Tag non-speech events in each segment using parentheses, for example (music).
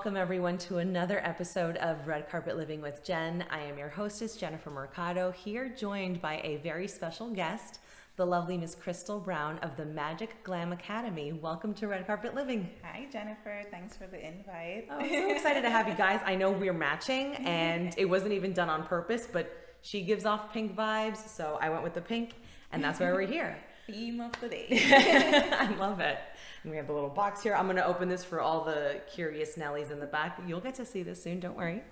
welcome everyone to another episode of Red Carpet Living with Jen. I am your hostess, Jennifer Mercado, here joined by a very special guest, the lovely Miss Krystle Brown of the Magic Glam Academy. Welcome to Red Carpet Living. Hi, Jennifer. Thanks for the invite. Oh, I'm so excited to have you guys. I know we're matching, (laughs) and it wasn't even done on purpose, but she gives off pink vibes, so I went with the pink, and that's why we're here. Theme of the day. (laughs) I (laughs) love it. And we have the little box here. I'm going to open this for all the curious Nellies in the back. You'll get to see this soon, don't worry.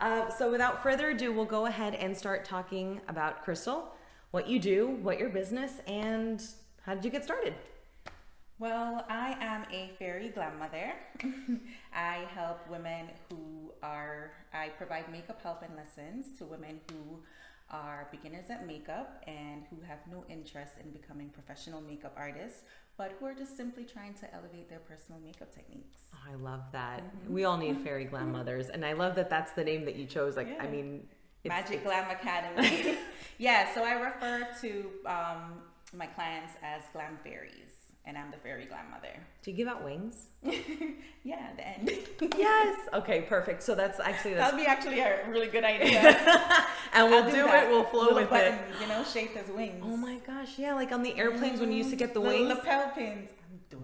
Uh, so, without further ado, we'll go ahead and start talking about Krystle, what you do, what your business, and how did you get started? Well, I am a fairy glam mother. (laughs) I help women who are, I provide makeup help and lessons to women who are beginners at makeup and who have no interest in becoming professional makeup artists, but who are just simply trying to elevate their personal makeup techniques. Oh, I love that. Mm-hmm. We all need fairy glam mothers, and I love that that's the name that you chose. Like, yeah. I mean, it's, Magic it's... Glam Academy. (laughs) (laughs) yeah, so I refer to um, my clients as glam fairies and I'm the fairy glam mother. Do you give out wings? (laughs) yeah, the end. yes. Okay, perfect. So that's actually that's... that'd be actually a really good (laughs) idea. and we'll do, do it. We'll flow with buttons, it. You know, shaped as wings. Oh my gosh! Yeah, like on the airplanes mm-hmm. when you used to get the Little wings. lapel pins.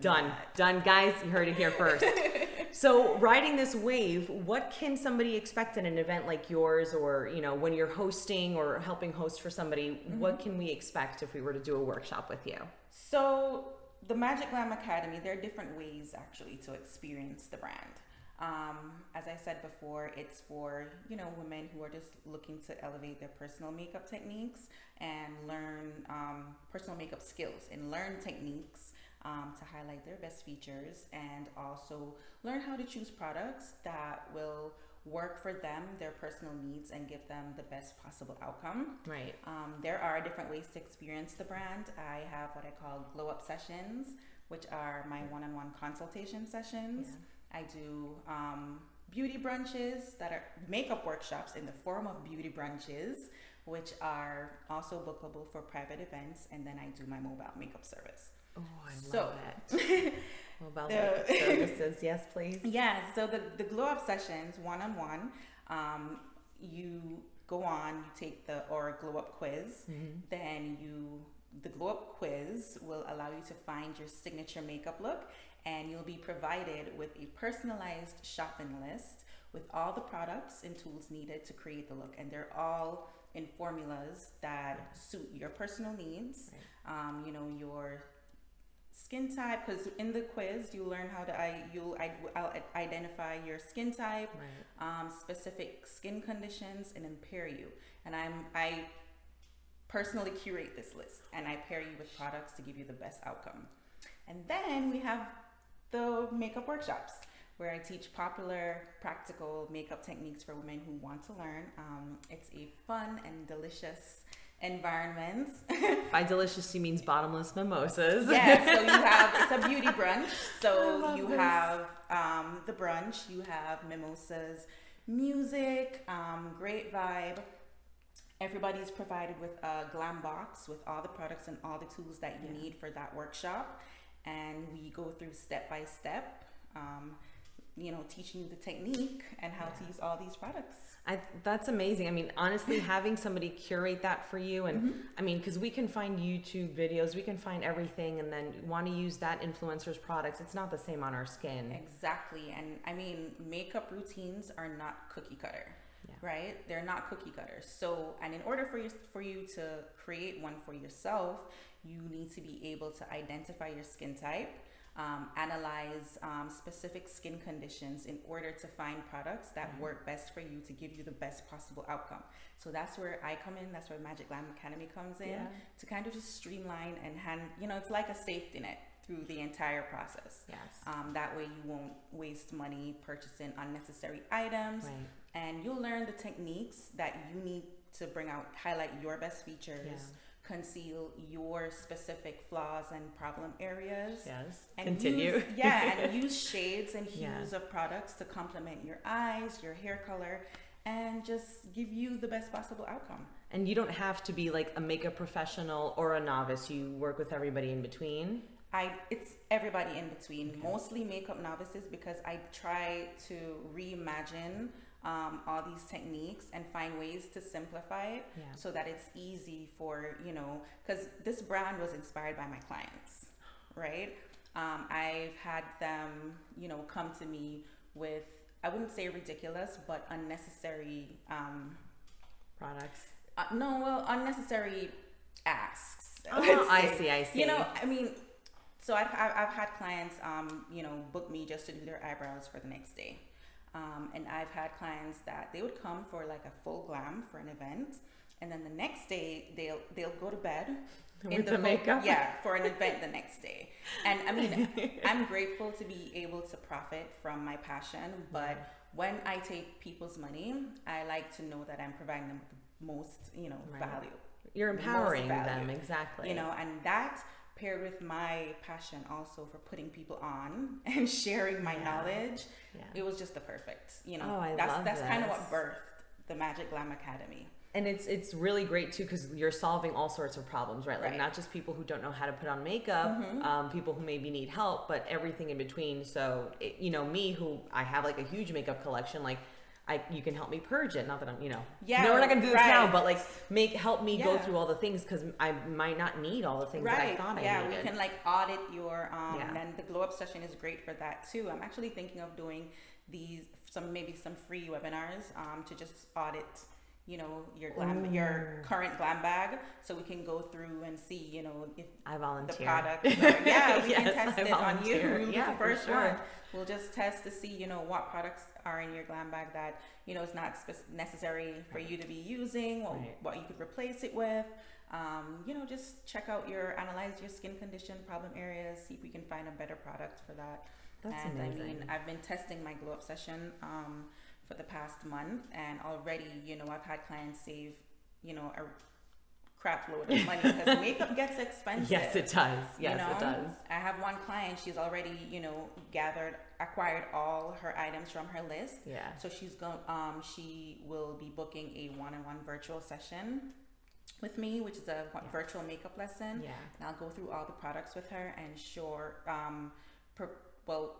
Done. That. Done, guys. You heard it here first. (laughs) so, riding this wave, what can somebody expect in an event like yours, or you know, when you're hosting or helping host for somebody? Mm-hmm. What can we expect if we were to do a workshop with you? So the Magic Glam Academy, there are different ways actually to experience the brand. Um, as I said before, it's for you know women who are just looking to elevate their personal makeup techniques and learn um, personal makeup skills and learn techniques um, to highlight their best features and also learn how to choose products that will work for them, their personal needs, and give them the best possible outcome. Right. Um, there are different ways to experience the brand. I have what I call glow up sessions, which are my one on one consultation sessions. Yeah. I do um, beauty brunches that are makeup workshops in the form of beauty brunches, which are also bookable for private events. And then I do my mobile makeup service. Oh, I so, love that. (laughs) Mobile the, services, (laughs) yes, please. Yeah, so the, the glow up sessions, one on one, you go on, you take the or glow up quiz, mm-hmm. then you the glow up quiz will allow you to find your signature makeup look and you'll be provided with a personalized shopping list with all the products and tools needed to create the look and they're all in formulas that suit your personal needs right. um, you know your skin type because in the quiz you learn how to I you I, I'll identify your skin type, right. um, specific skin conditions, and then pair you. And I'm I personally curate this list and I pair you with products to give you the best outcome. And then we have the makeup workshops where I teach popular, practical makeup techniques for women who want to learn. Um, it's a fun and delicious environments. (laughs) By delicious, she means bottomless mimosas. yeah, so you (laughs) have it's a beauty brunch. So you this. have um, the brunch, you have mimosas, music, um, great vibe. Everybody's provided with a glam box with all the products and all the tools that you yeah. need for that workshop, and we go through step by step. Um, you know, teaching you the technique and how yeah. to use all these products. I, that's amazing. I mean, honestly, (laughs) having somebody curate that for you, and mm-hmm. I mean, because we can find YouTube videos, we can find everything, and then want to use that influencer's products. It's not the same on our skin. Exactly, and I mean, makeup routines are not cookie cutter, yeah. right? They're not cookie cutter. So, and in order for you for you to create one for yourself, you need to be able to identify your skin type um, analyze um, specific skin conditions in order to find products that mm-hmm. work best for you to give you the best possible outcome. So that's where I come in. That's where Magic Glam Academy comes in yeah. to kind of just streamline and hand, you know, it's like a safety net through the entire process. Yes. Um, that way you won't waste money purchasing unnecessary items. Right. And you'll learn the techniques that you need to bring out, highlight your best features. Yeah conceal your specific flaws and problem areas. Yes. And Continue. Use, yeah, and (laughs) use shades and hues yeah. of products to complement your eyes, your hair color, and just give you the best possible outcome. And you don't have to be like a makeup professional or a novice. You work with everybody in between. I it's everybody in between, mostly makeup novices because I try to reimagine um, all these techniques and find ways to simplify it Yeah. so that it's easy for you know because this brand was inspired by my clients, right? Um, I've had them you know come to me with I wouldn't say ridiculous but unnecessary. Um, Products. uh, no, well, unnecessary asks. (laughs) Oh, let's I see, I see. You know, I mean, so I've, I've, I've had clients, um, you know, book me just to do their eyebrows for the next day. Um, and I've had clients that they would come for like a full glam for an event. And then the next day they'll, they'll go to bed (laughs) With the full- makeup? Yeah, for an event the next day. And I mean, (laughs) I'm grateful to be able to profit from my passion, but when I take people's money, I like to know that I'm providing them with the most, you know, Right. value You're empowering them, value, exactly. you know and that paired with my passion also for putting people on (laughs) and sharing my Yeah. knowledge Yeah. it was just the perfect you know Oh, that's that's kind of what birthed the magic glam academy and it's it's really great too because you're solving all sorts of problems right like Right. Mm-hmm. not just people who don't know how to put on makeup um, people who maybe need help but everything in between so it, you know me who i have like a huge makeup collection like I, you can help me purge it. Not that I'm, you know, Yeah, no, we're not gonna do this now, but like make help me go through all the things because I might not need all the things that I right thought I needed. yeah we can like audit your um Yeah. and the glow up session is great for that too i'm actually thinking of doing these some maybe some free webinars um to just audit you know your glam your current glam bag so we can go through and see you know if I volunteer the volunteer. product. (laughs) are- yeah, we Yes, can test I it on you. volunteer. Yeah, first sure. one. We'll just test to see, you know, what products are in your glam bag that you know is not necessary for you to be using. What, Right. what you could replace it with. Um, you know, just check out your analyze your skin condition, problem areas, see if we can find a better product for that. That's and I mean, I've been testing my glow up session um, for the past month, and already, you know, I've had clients save, you know, a crap load of money (laughs) because makeup gets expensive. yes, it does. you Yes, know? it does. I have one client, she's already, you know, gathered, acquired all her items from her list. Yeah. So she's going, um, she will be booking a one-on-one virtual session with me, which is a Yes. virtual makeup lesson. Yeah. And I'll go through all the products with her and sure, um, per, well,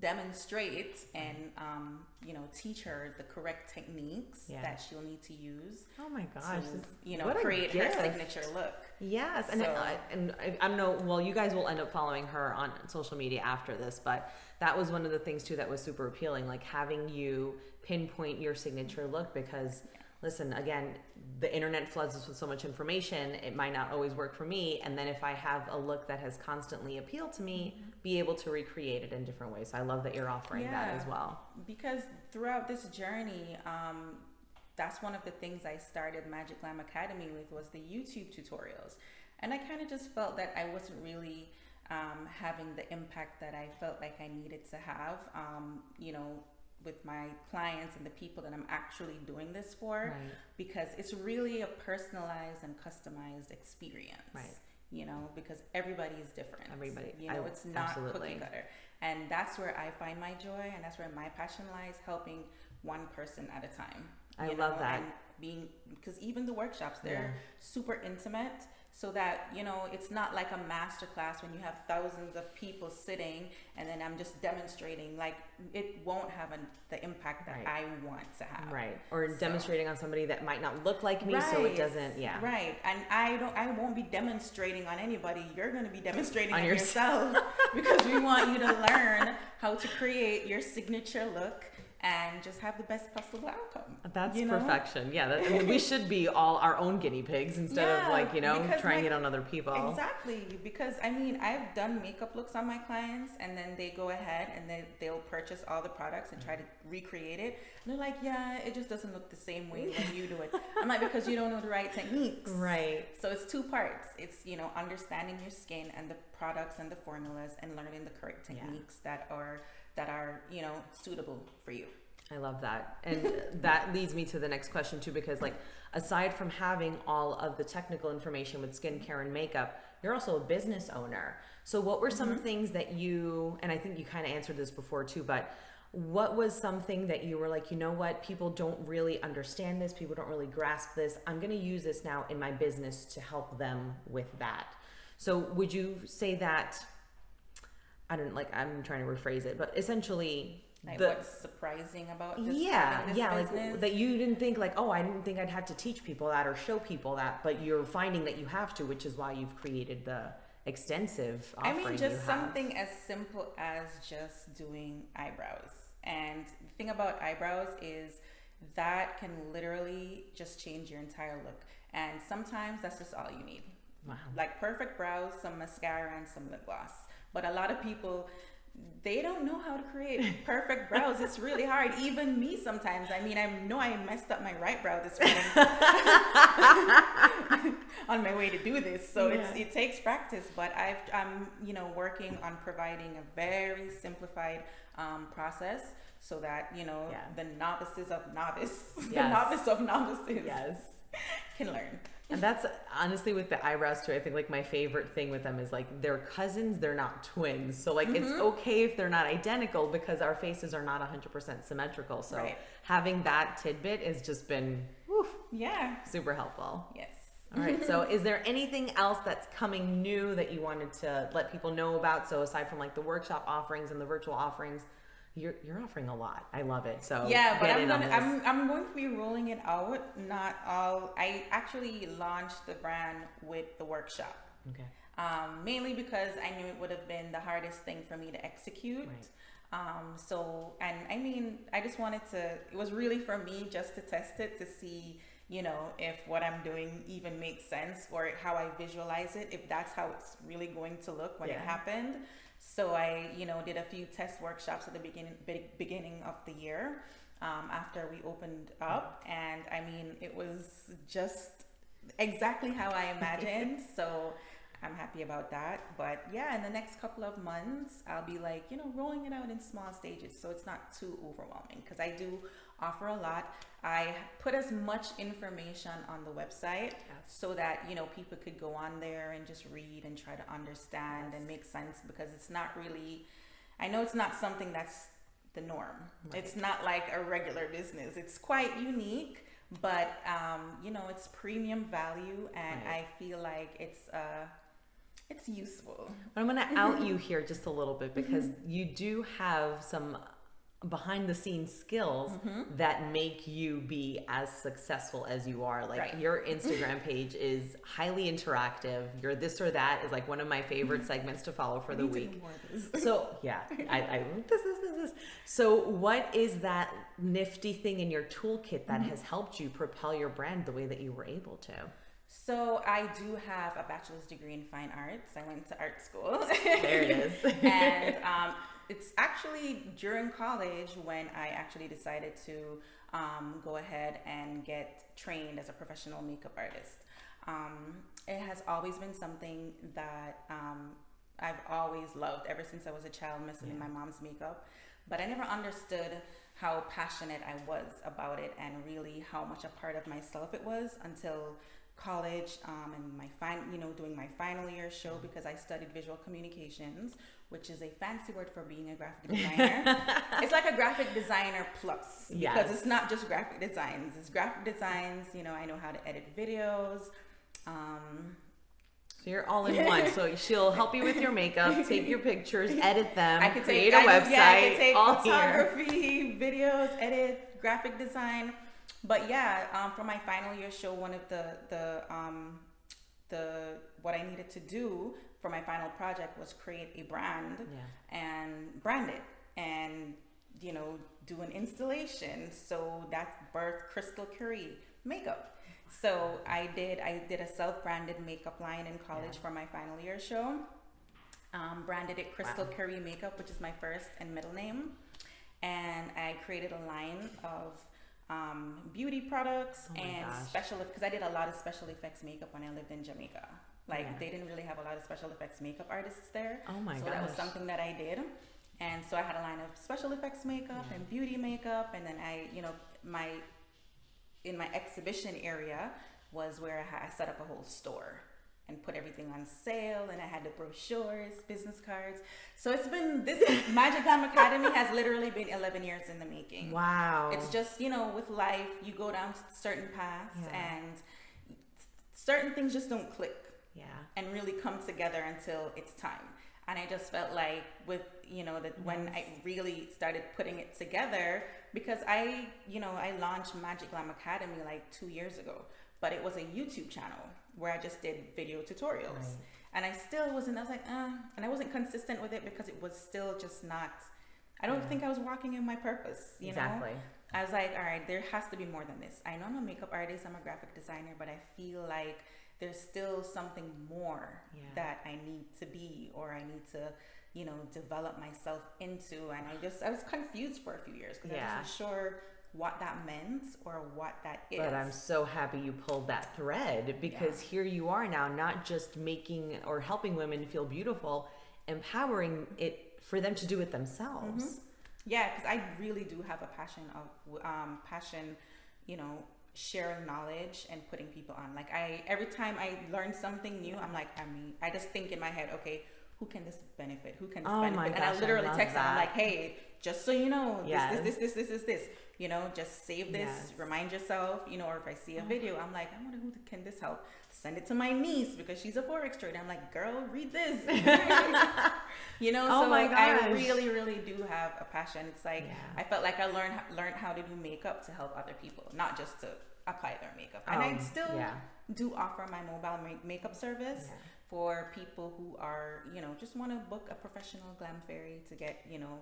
demonstrate and um, you know teach her the correct techniques Yeah. that she'll need to use Oh my gosh. to you know create her signature look. Yes, and I, and I, I don't know. Well, you guys will end up following her on social media after this, but that was one of the things too that was super appealing, like having you pinpoint your signature look. Because listen, again, the internet floods us with so much information; it might not always work for me. And then if I have a look that has constantly appealed to me, be able to recreate it in different ways. So I love that you're offering that as well. because throughout this journey um, that's one of the things i started magic glam academy with was the youtube tutorials and i kind of just felt that i wasn't really um, having the impact that i felt like i needed to have um, you know with my clients and the people that i'm actually doing this for Right. because it's really a personalized and customized experience Right. you know because everybody is different Everybody- you know I- it's not absolutely. cookie cutter and that's where i find my joy and that's where my passion lies helping one person at a time I you love that. and being because even the workshops they're Yeah. super intimate so that you know it's not like a master class when you have thousands of people sitting and then i'm just demonstrating like it won't have an, the impact that Right. i want to have Right. Or So- demonstrating on somebody that might not look like me, so it doesn't. Yeah. Right. And I don't I won't be demonstrating on anybody. You're gonna be demonstrating On on, yours- yourself because we want you to (laughs) learn how to create your signature look and just have the best possible outcome. That's you know? perfection. Yeah, that, I mean, we should be (laughs) all our own guinea pigs instead of like you know trying my- it on other people. Exactly, because I mean, I've done makeup looks on my clients, and then they go ahead and they they'll purchase all the products and try to recreate it. And they're like, "Yeah, it just doesn't look the same way when you do it." I'm like, "Because you don't know the right techniques." Right. So it's two parts. It's you know understanding your skin and the products and the formulas, and learning the correct Yeah. techniques that are that are you know suitable for you. I love that. And that (laughs) leads me to the next question too, because like aside from having all of the technical information with skincare and makeup, you're also a business owner. So what were some mm-hmm. things that you and I think you kind of answered this before too, but what was something that you were like, you know what, people don't really understand this, people don't really grasp this. I'm gonna use this now in my business to help them with that. So would you say that? I don't like. I'm trying to rephrase it, but essentially, Like the what's surprising about just yeah, this yeah, business? like that you didn't think like, oh, I didn't think I'd have to teach people that or show people that, but you're finding that you have to, which is why you've created the extensive I mean, just something as simple as just doing eyebrows. And the thing about eyebrows is that can literally just change your entire look. And sometimes that's just all you need. Wow. Like perfect brows, some mascara, and some lip gloss. But a lot of people, they don't know how to create perfect brows. It's really hard. Even me sometimes. I mean, I know I messed up my right brow this morning (laughs) on my way to do this. So it's, Yeah. it takes practice. But I've, I'm, you know, working on providing a very simplified um, process so that you know Yeah. the novices of novice, (laughs) the novice of novices, Yes. (laughs) can learn. And that's honestly with the eyebrows too. I think like my favorite thing with them is like they're cousins, they're not twins. So like it's Mm-hmm. okay if they're not identical because our faces are not 100% symmetrical. So Right. having that tidbit has just been whew, Yeah. super helpful. Yes. All right. So, is there anything else that's coming new that you wanted to let people know about? So, aside from like the workshop offerings and the virtual offerings, you're you're offering a lot. I love it. So, Yeah, but I'm gonna. I'm, I'm going to be rolling it out. Not all. I actually launched the brand with the workshop, okay. um, mainly because I knew it would have been the hardest thing for me to execute. Right. Um, so, and I mean, I just wanted to. It was really for me just to test it to see, you know, if what I'm doing even makes sense or how I visualize it, if that's how it's really going to look when it happened. So I, you know, did a few test workshops at the beginning be- beginning of the year um, after we opened up, and I mean, it was just exactly how I imagined. (laughs) so I'm happy about that. But yeah, in the next couple of months, I'll be like, you know, rolling it out in small stages so it's not too overwhelming because I do offer a lot. I put as much information on the website so that, you know, people could go on there and just read and try to understand and make sense because it's not really, I know it's not something that's the norm. It's not like a regular business. It's quite unique, but um, you know, it's premium value, and Right. I feel like it's uh, it's useful. But I'm going (laughs) to out you here just a little bit because you do have some behind the scenes skills mm-hmm. that make you be as successful as you are. Like Right. your (laughs) Instagram page is highly interactive. Your this or that is like one of my favorite mm-hmm. segments to follow for the Need to week. do more of this. (laughs) So yeah, I, I this is this is. So what is that nifty thing in your toolkit that mm-hmm. has helped you propel your brand the way that you were able to? So I do have a bachelor's degree in fine arts. I went to art school. There it is. (laughs) and um, it's actually during college when I actually decided to um, go ahead and get trained as a professional makeup artist. Um, it has always been something that um, I've always loved ever since I was a child, messing with my mom's makeup. But I never understood how passionate I was about it and really how much a part of myself it was until college um, and my fin- you know doing my final year show because I studied visual communications which is a fancy word for being a graphic designer (laughs) it's like a graphic designer plus because Yes. it's not just graphic designs it's graphic designs you know I know how to edit videos um, So you're all in one. So (laughs) she'll help you with your makeup, take your pictures, (laughs) edit them, I could create take a website. yeah, I could take all here. photography, videos, edit, graphic design. But yeah, um, for my final year show, one of the the um, the what I needed to do for my final project was create a brand Yeah. and brand it and you know do an installation. So that's birth Krystle Karee makeup. So I did I did a self-branded makeup line in college Yeah. for my final year show. Um, branded it Krystle Wow. Karee Makeup, which is my first and middle name, and I created a line of um, beauty products Oh and gosh. special because I did a lot of special effects makeup when I lived in Jamaica. Like Yeah. they didn't really have a lot of special effects makeup artists there. Oh my so gosh. that was something that I did. And so I had a line of special effects makeup Yeah. and beauty makeup, and then I, you know, my in my exhibition area was where I, I set up a whole store and put everything on sale, and I had the brochures, business cards. So it's been this (laughs) Magic Glam Academy has literally been 11 years in the making. Wow. It's just you know, with life, you go down certain paths, Yeah. and certain things just don't click. Yeah. and really come together until it's time. And I just felt like with you know that when I really started putting it together because I you know I launched Magic Glam Academy like two years ago, but it was a YouTube channel where I just did video tutorials, Right. and I still wasn't. I was like, uh, and I wasn't consistent with it because it was still just not. I don't Yeah. think I was walking in my purpose. You know. I was like, all right, there has to be more than this. I know I'm a makeup artist, I'm a graphic designer, but I feel like there's still something more Yeah. that I need to be or I need to, you know, develop myself into. And I just, I was confused for a few years because I wasn't sure what that meant or what that is. But I'm so happy you pulled that thread because here you are now, not just making or helping women feel beautiful, empowering it for them to do it themselves. Mm-hmm. Yeah, because I really do have a passion of um, passion, you know, sharing knowledge and putting people on. Like I, every time I learn something new, I'm like, I mean, I just think in my head, okay, who can this benefit? Who can this Oh benefit? and gosh, I I literally love text them, I'm like, hey, just so you know, this, Yes. this, this, this, this, this, this. You know, just save this, Yes. remind yourself, you know, or if I see a video, I'm like, I wonder who can this help? Send it to my niece because she's a forex trader. I'm like, girl, read this. (laughs) you know, Oh so my I really, really do have a passion. It's like Yeah. I felt like I learned learned how to do makeup to help other people, not just to apply their makeup. And I Um, still yeah. do offer my mobile ma- makeup service Yeah. For people who are, you know, just want to book a professional glam fairy to get, you know,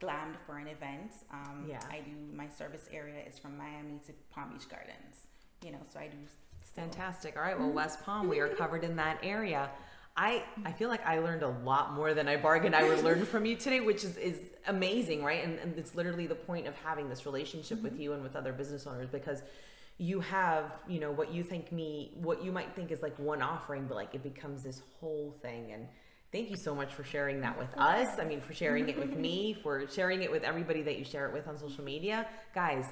glammed for an event. Um, Yeah. I do my service area is from Miami to Palm Beach Gardens. You know, so I do. Still. Fantastic. All right. Well, West Palm, we are (laughs) covered in that area. I, I feel like I learned a lot more than I bargained I would learn from you today, which is, is amazing, right? And, and it's literally the point of having this relationship with you and with other business owners because you have, you know, what you think me, what you might think is like one offering, but like it becomes this whole thing. And thank you so much for sharing that with us. I mean, for sharing it with me, (laughs) for sharing it with everybody that you share it with on social media. Guys,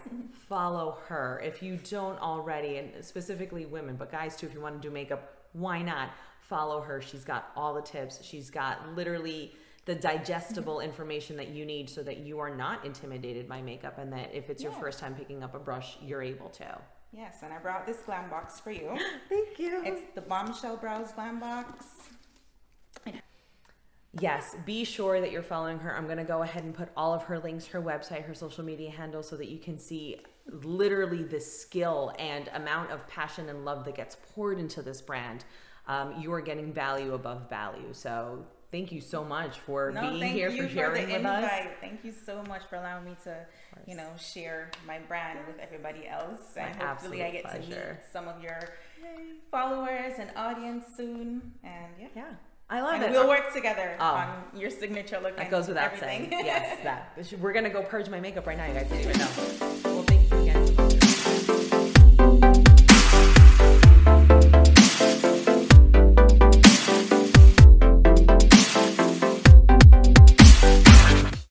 follow her if you don't already, and specifically women, but guys too, if you want to do makeup, why not? Follow her. She's got all the tips. She's got literally the digestible (laughs) information that you need so that you are not intimidated by makeup and that if it's your first time picking up a brush, you're able to. Yes, and I brought this glam box for you. (gasps) Thank you. it's the Bombshell Brows Glam Box. Yes, be sure that you're following her. I'm going to go ahead and put all of her links, her website, her social media handles, so that you can see literally the skill and amount of passion and love that gets poured into this brand. Um, you are getting value above value. So thank you so much for No, being here, for sharing the with us. Thank you so much for allowing me to, you know, share my brand with everybody else. My And hopefully I get to pleasure. meet some of your followers and audience soon. And yeah. Yeah, I love And it. we'll work together Oh. on your signature look. that goes without everything. saying. yes, that. We're going to go purge my makeup right now. You guys didn't even know.